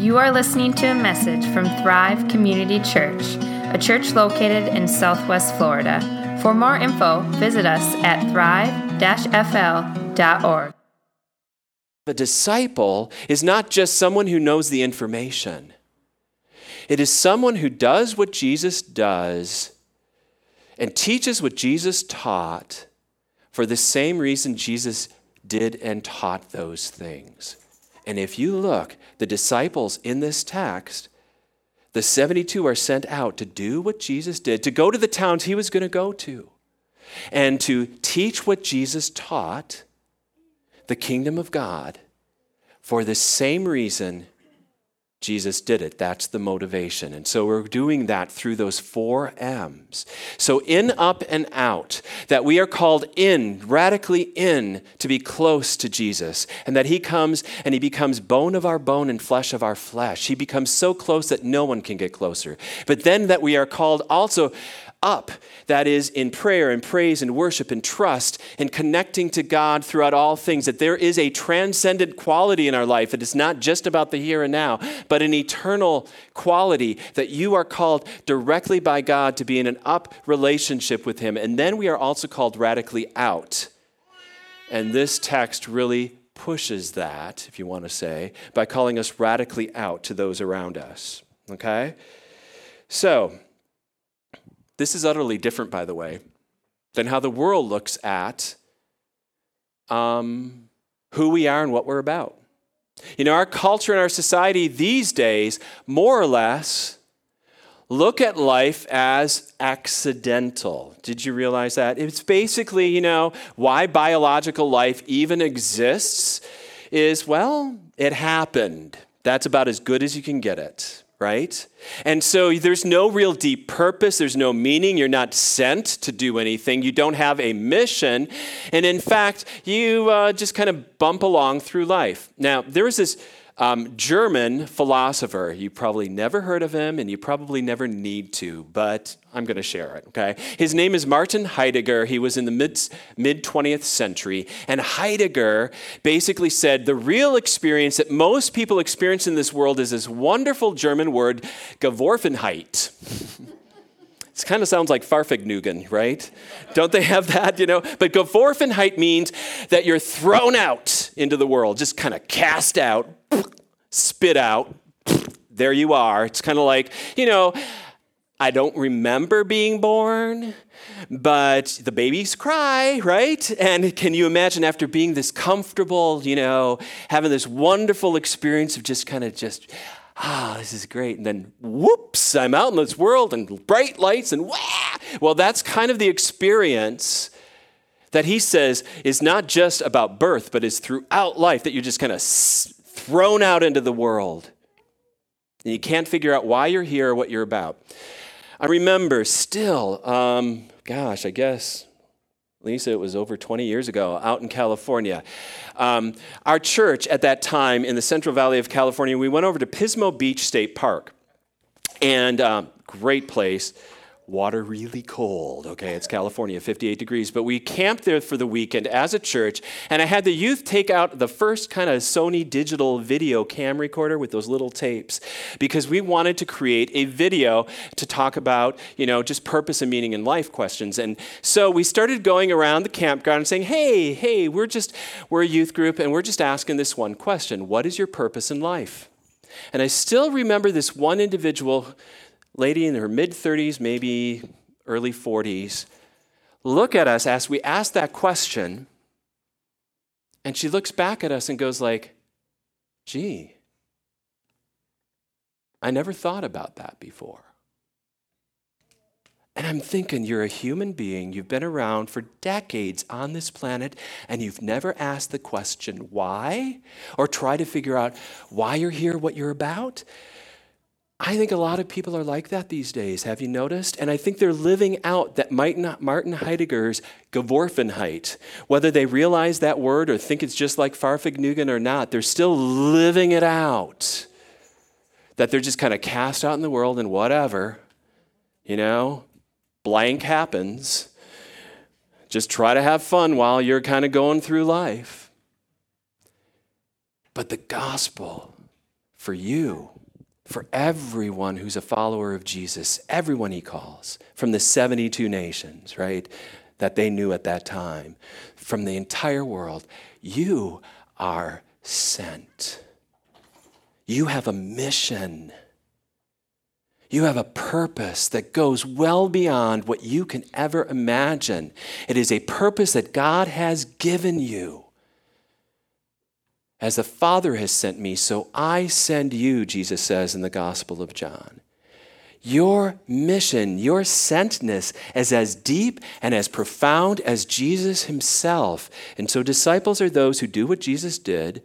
You are listening to a message from Thrive Community Church, a church located in Southwest Florida. For more info, visit us at thrive-fl.org. A disciple is not just someone who knows the information. It is someone who does what Jesus does and teaches what Jesus taught for the same reason Jesus did and taught those things. And if you look, the disciples in this text, the 72 are sent out to do what Jesus did, to go to the towns he was going to go to, and to teach what Jesus taught, the kingdom of God, for the same reason Jesus did it. That's the motivation. And so we're doing that through those four M's. So in, up, and out, that we are called in, radically in, to be close to Jesus. And that He comes and He becomes bone of our bone and flesh of our flesh. He becomes so close that no one can get closer. But then that we are called also up. That is, in prayer and praise and worship and trust and connecting to God throughout all things. That there is a transcendent quality in our life. It is not just about the here and now, but an eternal quality that you are called directly by God to be in an up relationship with Him. And then we are also called radically out. And this text really pushes that, if you want to say, by calling us radically out to those around us. Okay? So, this is utterly different, by the way, than how the world looks at um, who we are and what we're about. You know, our culture and our society these days, more or less, look at life as accidental. Did you realize that? It's basically, you know, why biological life even exists is, well, it happened. That's about as good as you can get it right? And so there's no real deep purpose, there's no meaning, you're not sent to do anything, you don't have a mission, and in fact, you uh, just kind of bump along through life. Now, there was this um, German philosopher. You probably never heard of him, and you probably never need to, but I'm going to share it, okay? His name is Martin Heidegger. He was in the mid, mid 20th century, and Heidegger basically said the real experience that most people experience in this world is this wonderful German word, Geworfenheit. It kind of sounds like Fahrvergnügen, right? Don't they have that, you know? But Geworfenheit means that you're thrown out into the world, just kind of cast out, spit out. There you are. It's kind of like, you know, I don't remember being born, but the babies cry, right? And can you imagine after being this comfortable, you know, having this wonderful experience of just kind of just, ah, this is great. And then whoops, I'm out in this world and bright lights and wah. Well, that's kind of the experience that he says is not just about birth, but is throughout life that you're just kind of thrown out into the world. And you can't figure out why you're here or what you're about. I remember still, um, gosh, I guess Lisa, it was over 20 years ago, out in California. Um, our church at that time in the Central Valley of California, we went over to Pismo Beach State Park. And um, great place water really cold. Okay, it's California, 58 degrees. But we camped there for the weekend as a church, and I had the youth take out the first kind of Sony digital video cam recorder with those little tapes because we wanted to create a video to talk about, you know, just purpose and meaning in life questions. And so we started going around the campground and saying, hey, hey, we're just, we're a youth group, and we're just asking this one question What is your purpose in life? And I still remember this one individual lady in her mid 30s, maybe early 40s, look at us as we ask that question, and she looks back at us and goes like, "Gee, I never thought about that before." And I'm thinking, you're a human being, you've been around for decades on this planet, and you've never asked the question, why? Or try to figure out why you're here, what you're about. I think a lot of people are like that these days. Have you noticed? And I think they're living out that Martin Heidegger's Geworfenheit. Whether they realize that word or think it's just like Fahrvergnügen or not, they're still living it out. That they're just kind of cast out in the world and whatever, you know, blank happens. Just try to have fun while you're kind of going through life. But the gospel for you, for everyone who's a follower of Jesus, everyone he calls from the 72 nations, right, that they knew at that time, from the entire world. You are sent. You have a mission. You have a purpose that goes well beyond what you can ever imagine. It is a purpose that God has given you. As the Father has sent me, so I send you, Jesus says in the Gospel of John. Your mission, your sentness is as deep and as profound as Jesus himself. And so, disciples are those who do what Jesus did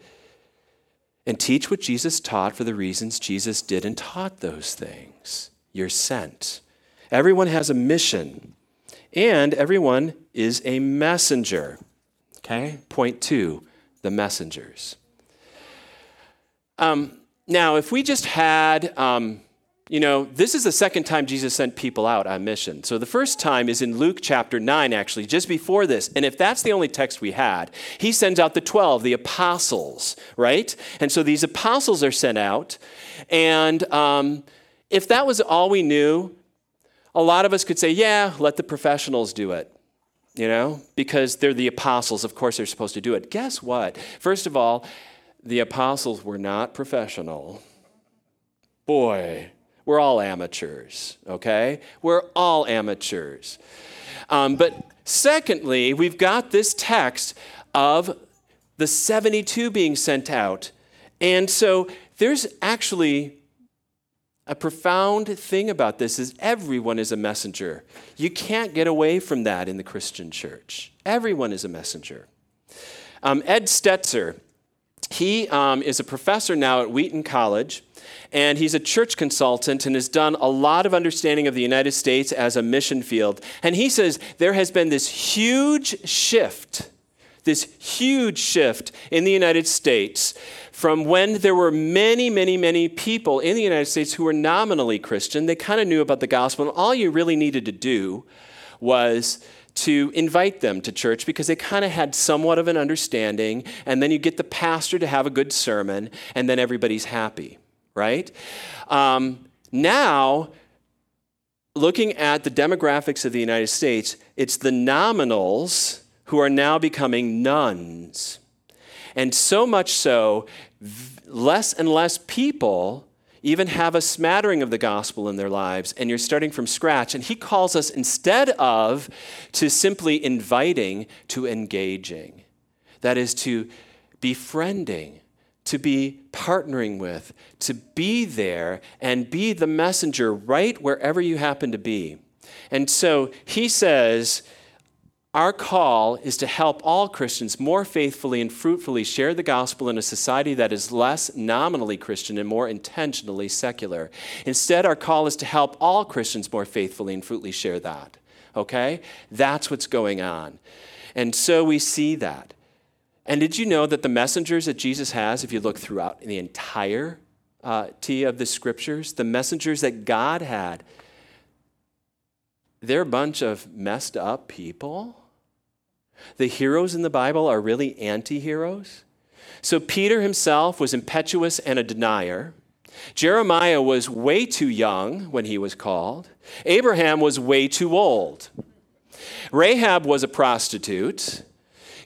and teach what Jesus taught for the reasons Jesus did and taught those things. You're sent. Everyone has a mission, and everyone is a messenger. Okay? Point two the messengers. Um, now, if we just had, um, you know, this is the second time Jesus sent people out on mission. So the first time is in Luke chapter 9, actually, just before this. And if that's the only text we had, he sends out the 12, the apostles, right? And so these apostles are sent out. And um, if that was all we knew, a lot of us could say, yeah, let the professionals do it you know, because they're the apostles. Of course, they're supposed to do it. Guess what? First of all, the apostles were not professional. Boy, we're all amateurs, okay? We're all amateurs. Um, but secondly, we've got this text of the 72 being sent out. And so there's actually a profound thing about this is everyone is a messenger. You can't get away from that in the Christian church. Everyone is a messenger. Um, Ed Stetzer, he um, is a professor now at Wheaton College, and he's a church consultant and has done a lot of understanding of the United States as a mission field. And he says there has been this huge shift, this huge shift in the United States from when there were many, many, many people in the United States who were nominally Christian. They kind of knew about the gospel, and all you really needed to do was to invite them to church because they kind of had somewhat of an understanding, and then you get the pastor to have a good sermon, and then everybody's happy, right? Um, now, looking at the demographics of the United States, it's the nominals who are now becoming nones. And so much so, less and less people even have a smattering of the gospel in their lives, and you're starting from scratch. And he calls us instead of to simply inviting, to engaging. That is to befriending, to be partnering with, to be there and be the messenger right wherever you happen to be. And so he says, our call is to help all Christians more faithfully and fruitfully share the gospel in a society that is less nominally Christian and more intentionally secular. Instead, our call is to help all Christians more faithfully and fruitfully share that. Okay? That's what's going on. And so we see that. And did you know that the messengers that Jesus has, if you look throughout the entire uh, T of the scriptures, the messengers that God had, they're a bunch of messed up people the heroes in the Bible are really anti heroes. So Peter himself was impetuous and a denier. Jeremiah was way too young when he was called. Abraham was way too old. Rahab was a prostitute.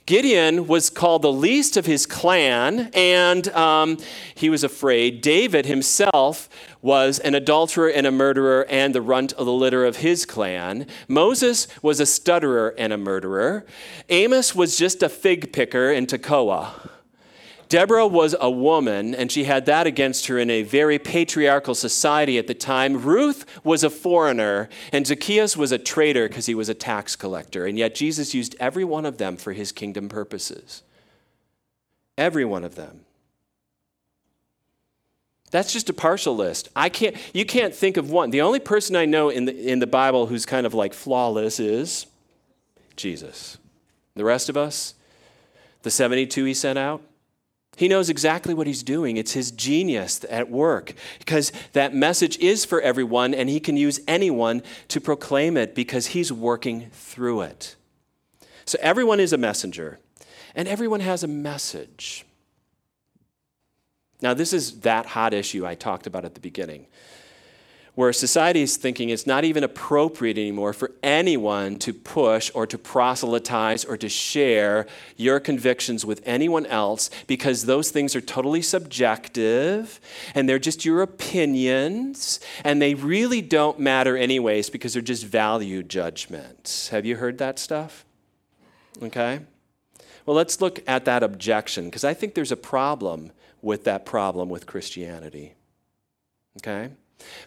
Gideon was called the least of his clan, and um, he was afraid. David himself was an adulterer and a murderer and the runt of the litter of his clan. Moses was a stutterer and a murderer. Amos was just a fig picker in Tekoa. Deborah was a woman, and she had that against her in a very patriarchal society at the time. Ruth was a foreigner, and Zacchaeus was a traitor because he was a tax collector. And yet Jesus used every one of them for his kingdom purposes. Every one of them. That's just a partial list. I can't, you can't think of one. The only person I know in the, in the Bible who's kind of like flawless is Jesus. The rest of us, the 72 he sent out, he knows exactly what he's doing. It's his genius at work because that message is for everyone and he can use anyone to proclaim it because he's working through it. So everyone is a messenger and everyone has a message. Now, this is that hot issue I talked about at the beginning where society is thinking it's not even appropriate anymore for anyone to push or to proselytize or to share your convictions with anyone else because those things are totally subjective and they're just your opinions and they really don't matter anyways because they're just value judgments. Have you heard that stuff? Okay. Well, let's look at that objection because I think there's a problem with that problem with Christianity. Okay?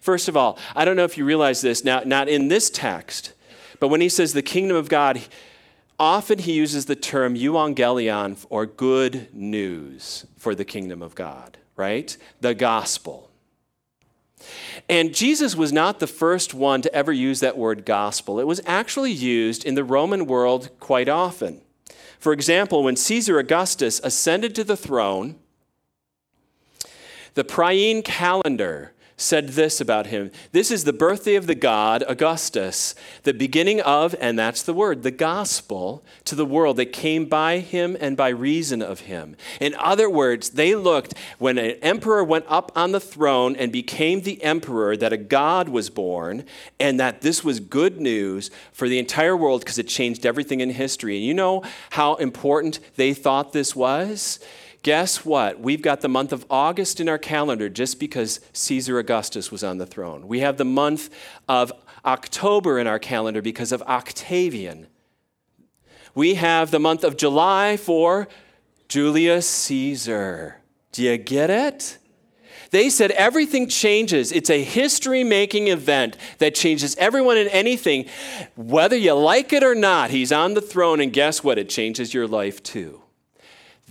First of all, I don't know if you realize this, now, not in this text, but when he says the kingdom of God, often he uses the term euangelion or good news for the kingdom of God, right? The gospel. And Jesus was not the first one to ever use that word gospel. It was actually used in the Roman world quite often. For example, when Caesar Augustus ascended to the throne, the Priene calendar said this about him This is the birthday of the god Augustus, the beginning of, and that's the word, the gospel to the world that came by him and by reason of him. In other words, they looked when an emperor went up on the throne and became the emperor that a god was born, and that this was good news for the entire world because it changed everything in history. And you know how important they thought this was? Guess what? We've got the month of August in our calendar just because Caesar Augustus was on the throne. We have the month of October in our calendar because of Octavian. We have the month of July for Julius Caesar. Do you get it? They said everything changes. It's a history making event that changes everyone and anything. Whether you like it or not, he's on the throne, and guess what? It changes your life too.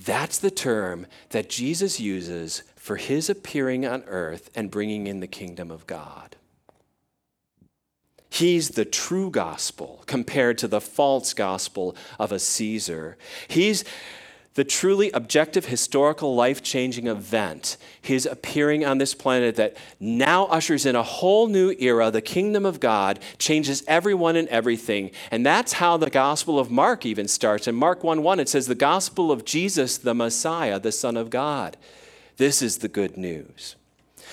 That's the term that Jesus uses for his appearing on earth and bringing in the kingdom of God. He's the true gospel compared to the false gospel of a Caesar. He's the truly objective, historical, life changing event, his appearing on this planet that now ushers in a whole new era, the kingdom of God, changes everyone and everything. And that's how the Gospel of Mark even starts. In Mark 1 1, it says, The Gospel of Jesus, the Messiah, the Son of God. This is the good news.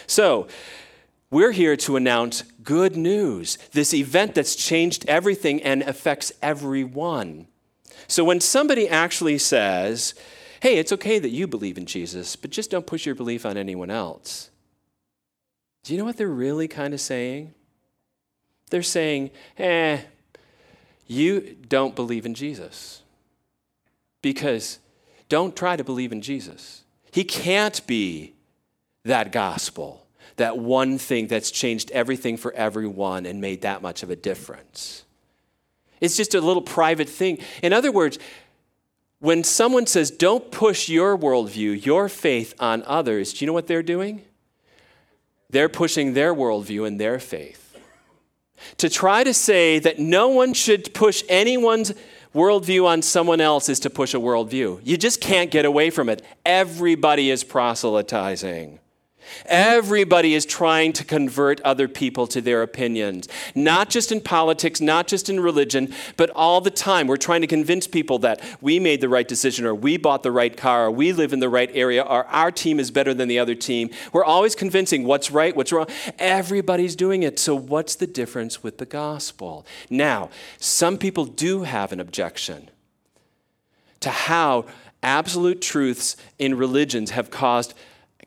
So, we're here to announce good news, this event that's changed everything and affects everyone. So when somebody actually says, hey, it's okay that you believe in Jesus, but just don't push your belief on anyone else, do you know what they're really kind of saying? They're saying, eh, you don't believe in Jesus. Because don't try to believe in Jesus. He can't be that gospel, that one thing that's changed everything for everyone and made that much of a difference. It's just a little private thing. In other words, when someone says, don't push your worldview, your faith on others, do you know what they're doing? They're pushing their worldview and their faith. To try to say that no one should push anyone's worldview on someone else is to push a worldview. You just can't get away from it. Everybody is proselytizing. Everybody is trying to convert other people to their opinions, not just in politics, not just in religion, but all the time. We're trying to convince people that we made the right decision, or we bought the right car, or we live in the right area, or our team is better than the other team. We're always convincing what's right, what's wrong. Everybody's doing it. So, what's the difference with the gospel? Now, some people do have an objection to how absolute truths in religions have caused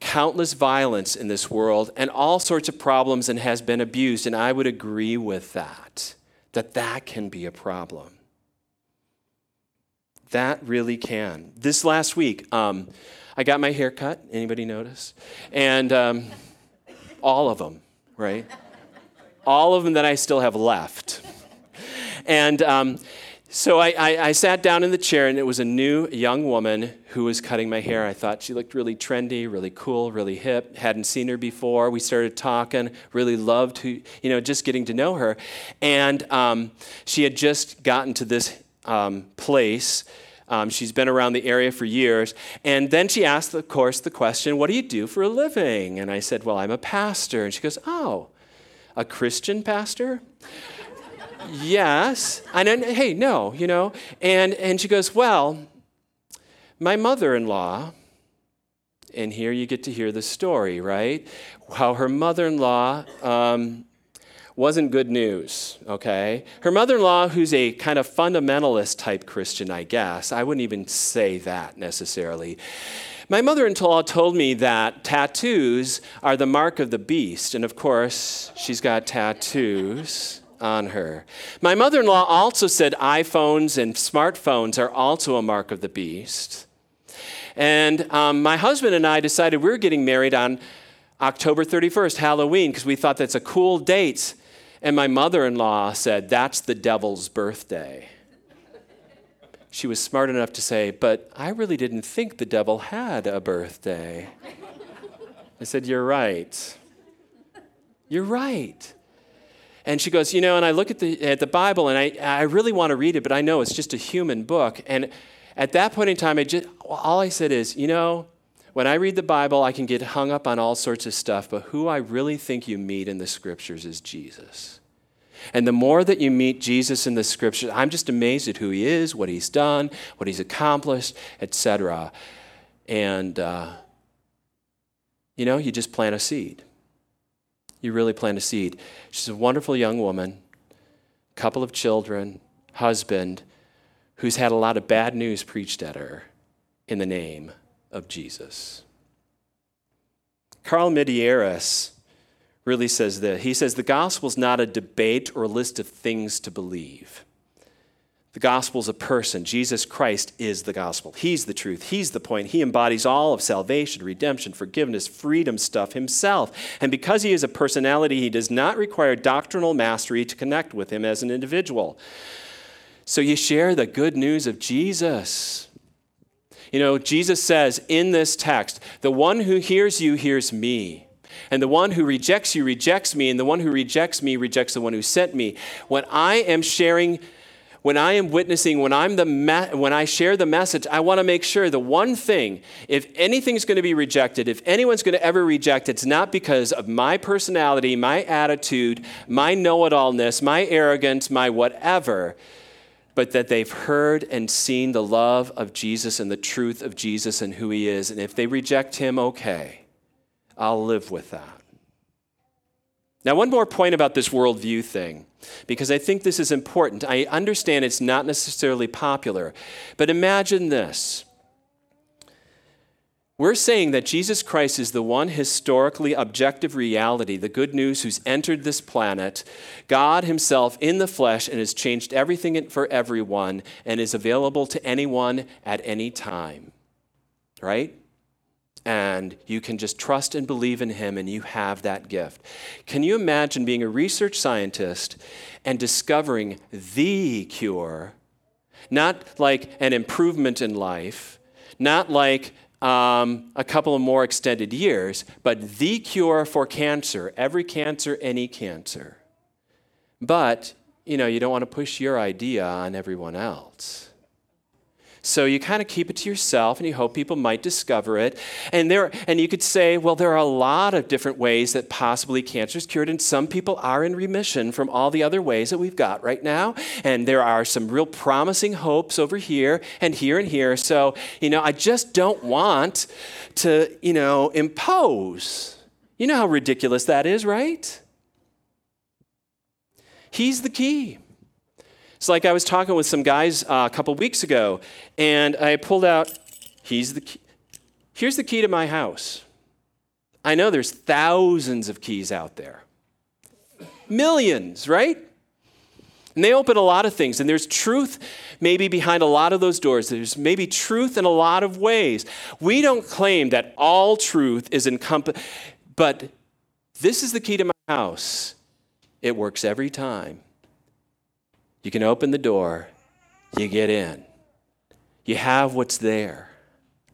countless violence in this world and all sorts of problems and has been abused. And I would agree with that, that that can be a problem. That really can. This last week, um, I got my hair cut. Anybody notice? And um, all of them, right? All of them that I still have left. And um, so I, I, I, sat down in the chair, and it was a new young woman who was cutting my hair. I thought she looked really trendy, really cool, really hip. Hadn't seen her before. We started talking. Really loved who, you know, just getting to know her. And um, she had just gotten to this um, place. Um, she's been around the area for years. And then she asked, of course, the question, What do you do for a living? And I said, Well, I'm a pastor. And she goes, Oh, a Christian pastor? Yes. And then, hey, no, you know. And, and she goes, well, my mother in law And here you get to hear the story, right? How her mother in law um, wasn't good news, okay? Her mother in law, who's a kind of fundamentalist type Christian, I guess, I wouldn't even say that necessarily. My mother in law told me that tattoos are the mark of the beast, and of course, she's got tattoos on her. My mother in law also said iPhones and smartphones are also a mark of the beast. And um, my husband and I decided we were getting married on October 31st, Halloween, because we thought that's a cool date. And my mother in law said, That's the devil's birthday. She was smart enough to say, But I really didn't think the devil had a birthday. I said, You're right. You're right. And she goes, You know, and I look at the, at the Bible and I, I really want to read it, but I know it's just a human book. And at that point in time, I just, all I said is, You know, when I read the Bible, I can get hung up on all sorts of stuff, but who I really think you meet in the scriptures is Jesus. And the more that you meet Jesus in the scriptures, I'm just amazed at who he is, what he's done, what he's accomplished, etc. And, uh, you know, you just plant a seed you really plant a seed. She's a wonderful young woman, couple of children, husband, who's had a lot of bad news preached at her in the name of Jesus. Carl Medearis really says this. He says, The gospel is not a debate or a list of things to believe. The gospel is a person. Jesus Christ is the gospel. He's the truth. He's the point. He embodies all of salvation, redemption, forgiveness, freedom stuff himself. And because he is a personality, he does not require doctrinal mastery to connect with him as an individual. So you share the good news of Jesus. You know, Jesus says in this text, the one who hears you hears me. And the one who rejects you rejects me, and the one who rejects me rejects the one who sent me. When I am sharing when I am witnessing, when, I'm the me- when I share the message, I want to make sure the one thing, if anything's going to be rejected, if anyone's going to ever reject, it's not because of my personality, my attitude, my know it allness, my arrogance, my whatever, but that they've heard and seen the love of Jesus and the truth of Jesus and who he is. And if they reject him, okay, I'll live with that. Now, one more point about this worldview thing, because I think this is important. I understand it's not necessarily popular, but imagine this. We're saying that Jesus Christ is the one historically objective reality, the good news who's entered this planet, God Himself in the flesh, and has changed everything for everyone and is available to anyone at any time. Right? And you can just trust and believe in him and you have that gift. Can you imagine being a research scientist and discovering the cure? Not like an improvement in life, not like um, a couple of more extended years, but the cure for cancer, every cancer, any cancer. But, you know, you don't want to push your idea on everyone else. So you kind of keep it to yourself and you hope people might discover it. And there and you could say, well, there are a lot of different ways that possibly cancer is cured, and some people are in remission from all the other ways that we've got right now. And there are some real promising hopes over here and here and here. So, you know, I just don't want to, you know, impose. You know how ridiculous that is, right? He's the key. It's like I was talking with some guys uh, a couple weeks ago, and I pulled out, he's the key. Here's the key to my house. I know there's thousands of keys out there. Millions, right? And they open a lot of things, and there's truth maybe behind a lot of those doors. There's maybe truth in a lot of ways. We don't claim that all truth is encompassed, but this is the key to my house. It works every time. You can open the door, you get in. You have what's there,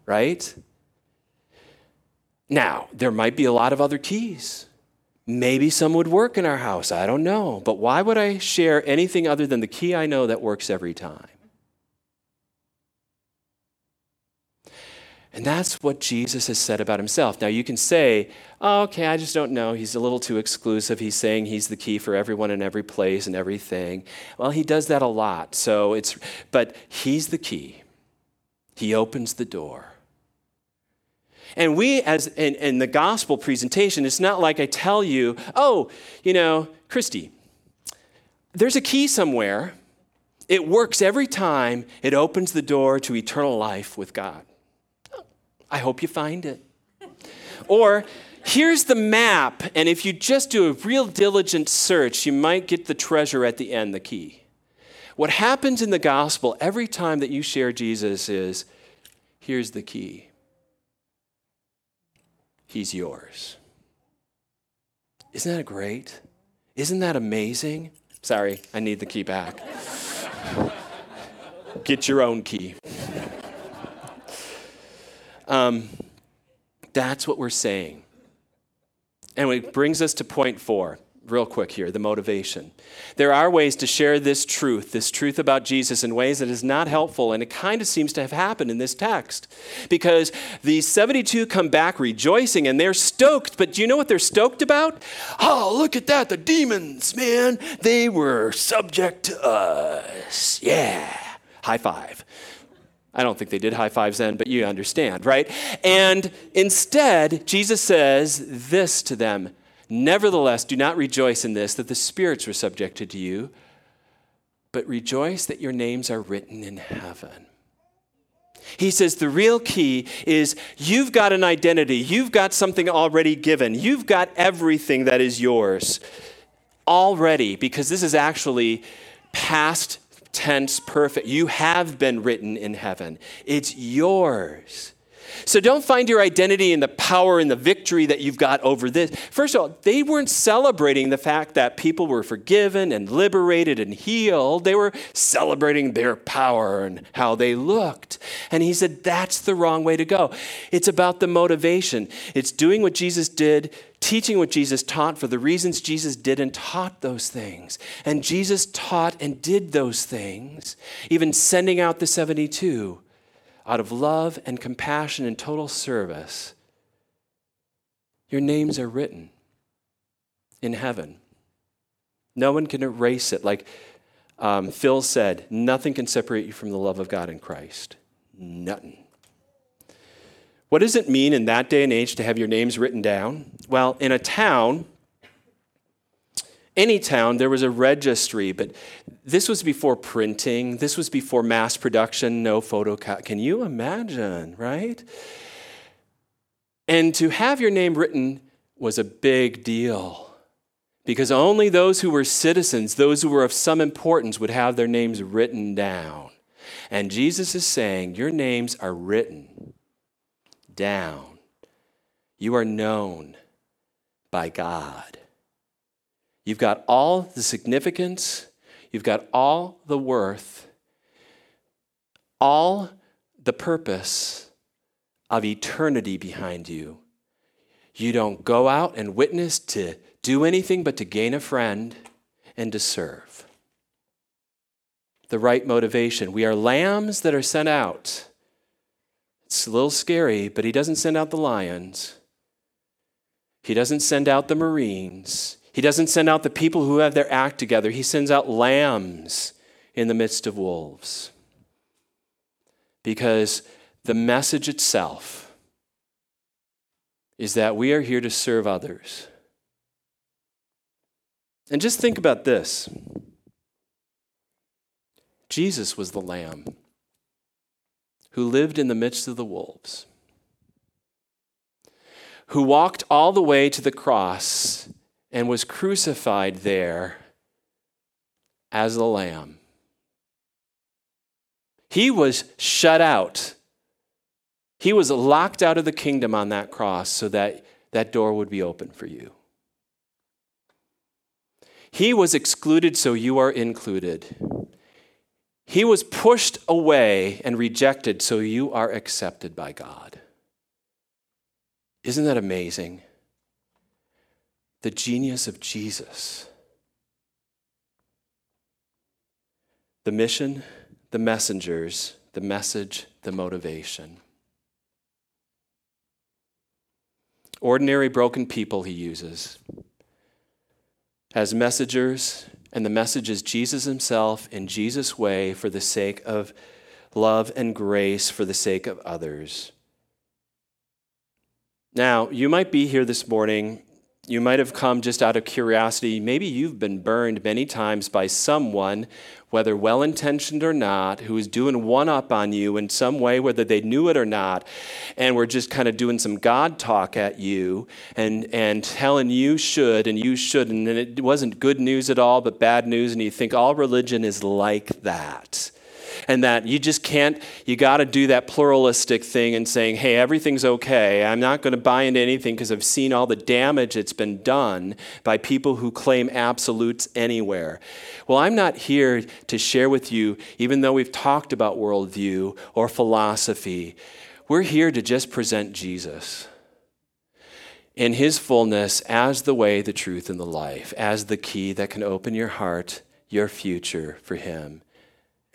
right? Now, there might be a lot of other keys. Maybe some would work in our house. I don't know. But why would I share anything other than the key I know that works every time? And that's what Jesus has said about himself. Now, you can say, oh, okay, I just don't know. He's a little too exclusive. He's saying he's the key for everyone in every place and everything. Well, he does that a lot. So it's, but he's the key. He opens the door. And we, as in, in, the gospel presentation, it's not like I tell you, oh, you know, Christy, there's a key somewhere. It works every time it opens the door to eternal life with God. I hope you find it. or, here's the map, and if you just do a real diligent search, you might get the treasure at the end, the key. What happens in the gospel every time that you share Jesus is here's the key He's yours. Isn't that great? Isn't that amazing? Sorry, I need the key back. Get your own key. Um, that's what we're saying. And it brings us to point four real quick here the motivation. There are ways to share this truth, this truth about Jesus, in ways that is not helpful, and it kind of seems to have happened in this text. Because the 72 come back rejoicing and they're stoked, but do you know what they're stoked about? Oh, look at that, the demons, man, they were subject to us. Yeah, high five. I don't think they did high fives then, but you understand, right? And instead, Jesus says this to them Nevertheless, do not rejoice in this, that the spirits were subjected to you, but rejoice that your names are written in heaven. He says the real key is you've got an identity, you've got something already given, you've got everything that is yours already, because this is actually past tense perfect. You have been written in heaven, it's yours. So don't find your identity in the power and the victory that you've got over this. First of all, they weren't celebrating the fact that people were forgiven and liberated and healed. They were celebrating their power and how they looked. And he said, that's the wrong way to go. It's about the motivation, it's doing what Jesus did teaching what Jesus taught for the reasons Jesus did and taught those things. And Jesus taught and did those things, even sending out the 72 out of love and compassion and total service, your names are written in heaven. No one can erase it. Like um, Phil said, nothing can separate you from the love of God in Christ. Nothing. What does it mean in that day and age to have your names written down? Well, in a town, any town, there was a registry, but this was before printing. This was before mass production, no photo. Can you imagine, right? And to have your name written was a big deal because only those who were citizens, those who were of some importance, would have their names written down. And Jesus is saying, Your names are written down. You are known by God. You've got all the significance, you've got all the worth, all the purpose of eternity behind you. You don't go out and witness to do anything but to gain a friend and to serve. The right motivation. We are lambs that are sent out. It's a little scary, but he doesn't send out the lions. He doesn't send out the Marines. He doesn't send out the people who have their act together, He sends out lambs in the midst of wolves. Because the message itself is that we are here to serve others. And just think about this Jesus was the lamb who lived in the midst of the wolves, who walked all the way to the cross and was crucified there as the lamb. He was shut out. He was locked out of the kingdom on that cross so that that door would be open for you. He was excluded so you are included. He was pushed away and rejected so you are accepted by God. Isn't that amazing? The genius of Jesus. The mission, the messengers, the message, the motivation. Ordinary broken people he uses as messengers, and the message is Jesus himself in Jesus' way for the sake of love and grace, for the sake of others. Now, you might be here this morning. You might have come just out of curiosity. Maybe you've been burned many times by someone, whether well intentioned or not, who is doing one up on you in some way, whether they knew it or not. And we're just kind of doing some God talk at you and, and telling you should and you shouldn't. And it wasn't good news at all, but bad news. And you think all religion is like that and that you just can't, you got to do that pluralistic thing and saying, hey, everything's okay. I'm not going to buy into anything because I've seen all the damage that's been done by people who claim absolutes anywhere. Well, I'm not here to share with you, even though we've talked about worldview or philosophy, we're here to just present Jesus in his fullness as the way, the truth, and the life, as the key that can open your heart, your future for him.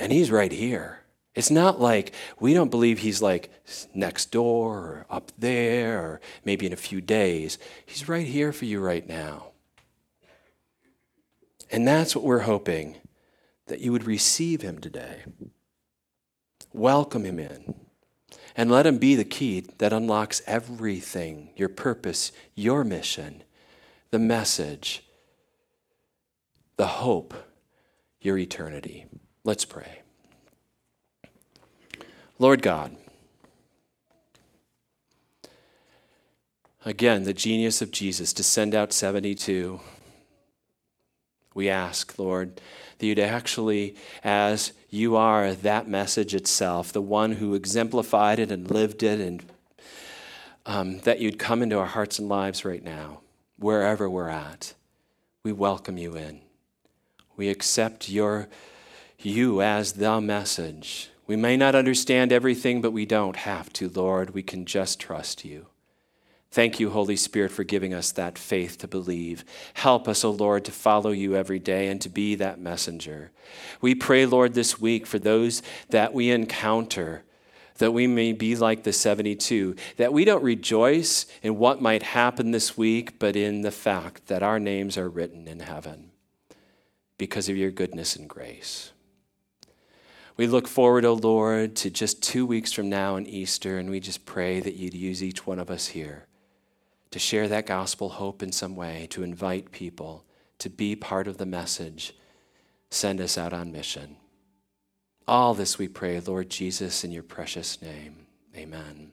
And he's right here. It's not like we don't believe he's like next door or up there or maybe in a few days. He's right here for you right now. And that's what we're hoping that you would receive him today. Welcome him in. And let him be the key that unlocks everything your purpose, your mission, the message, the hope, your eternity. Let's pray. Lord God, again, the genius of Jesus to send out 72. We ask, Lord, that you'd actually, as you are that message itself, the one who exemplified it and lived it, and um, that you'd come into our hearts and lives right now, wherever we're at. We welcome you in. We accept your you as the message. We may not understand everything, but we don't have to, Lord. We can just trust you. Thank you, Holy Spirit, for giving us that faith to believe. Help us, O oh Lord, to follow you every day and to be that messenger. We pray, Lord, this week for those that we encounter, that we may be like the 72, that we don't rejoice in what might happen this week, but in the fact that our names are written in heaven because of your goodness and grace. We look forward, O oh Lord, to just two weeks from now in Easter, and we just pray that you'd use each one of us here to share that gospel hope in some way, to invite people to be part of the message. Send us out on mission. All this we pray, Lord Jesus, in your precious name. Amen.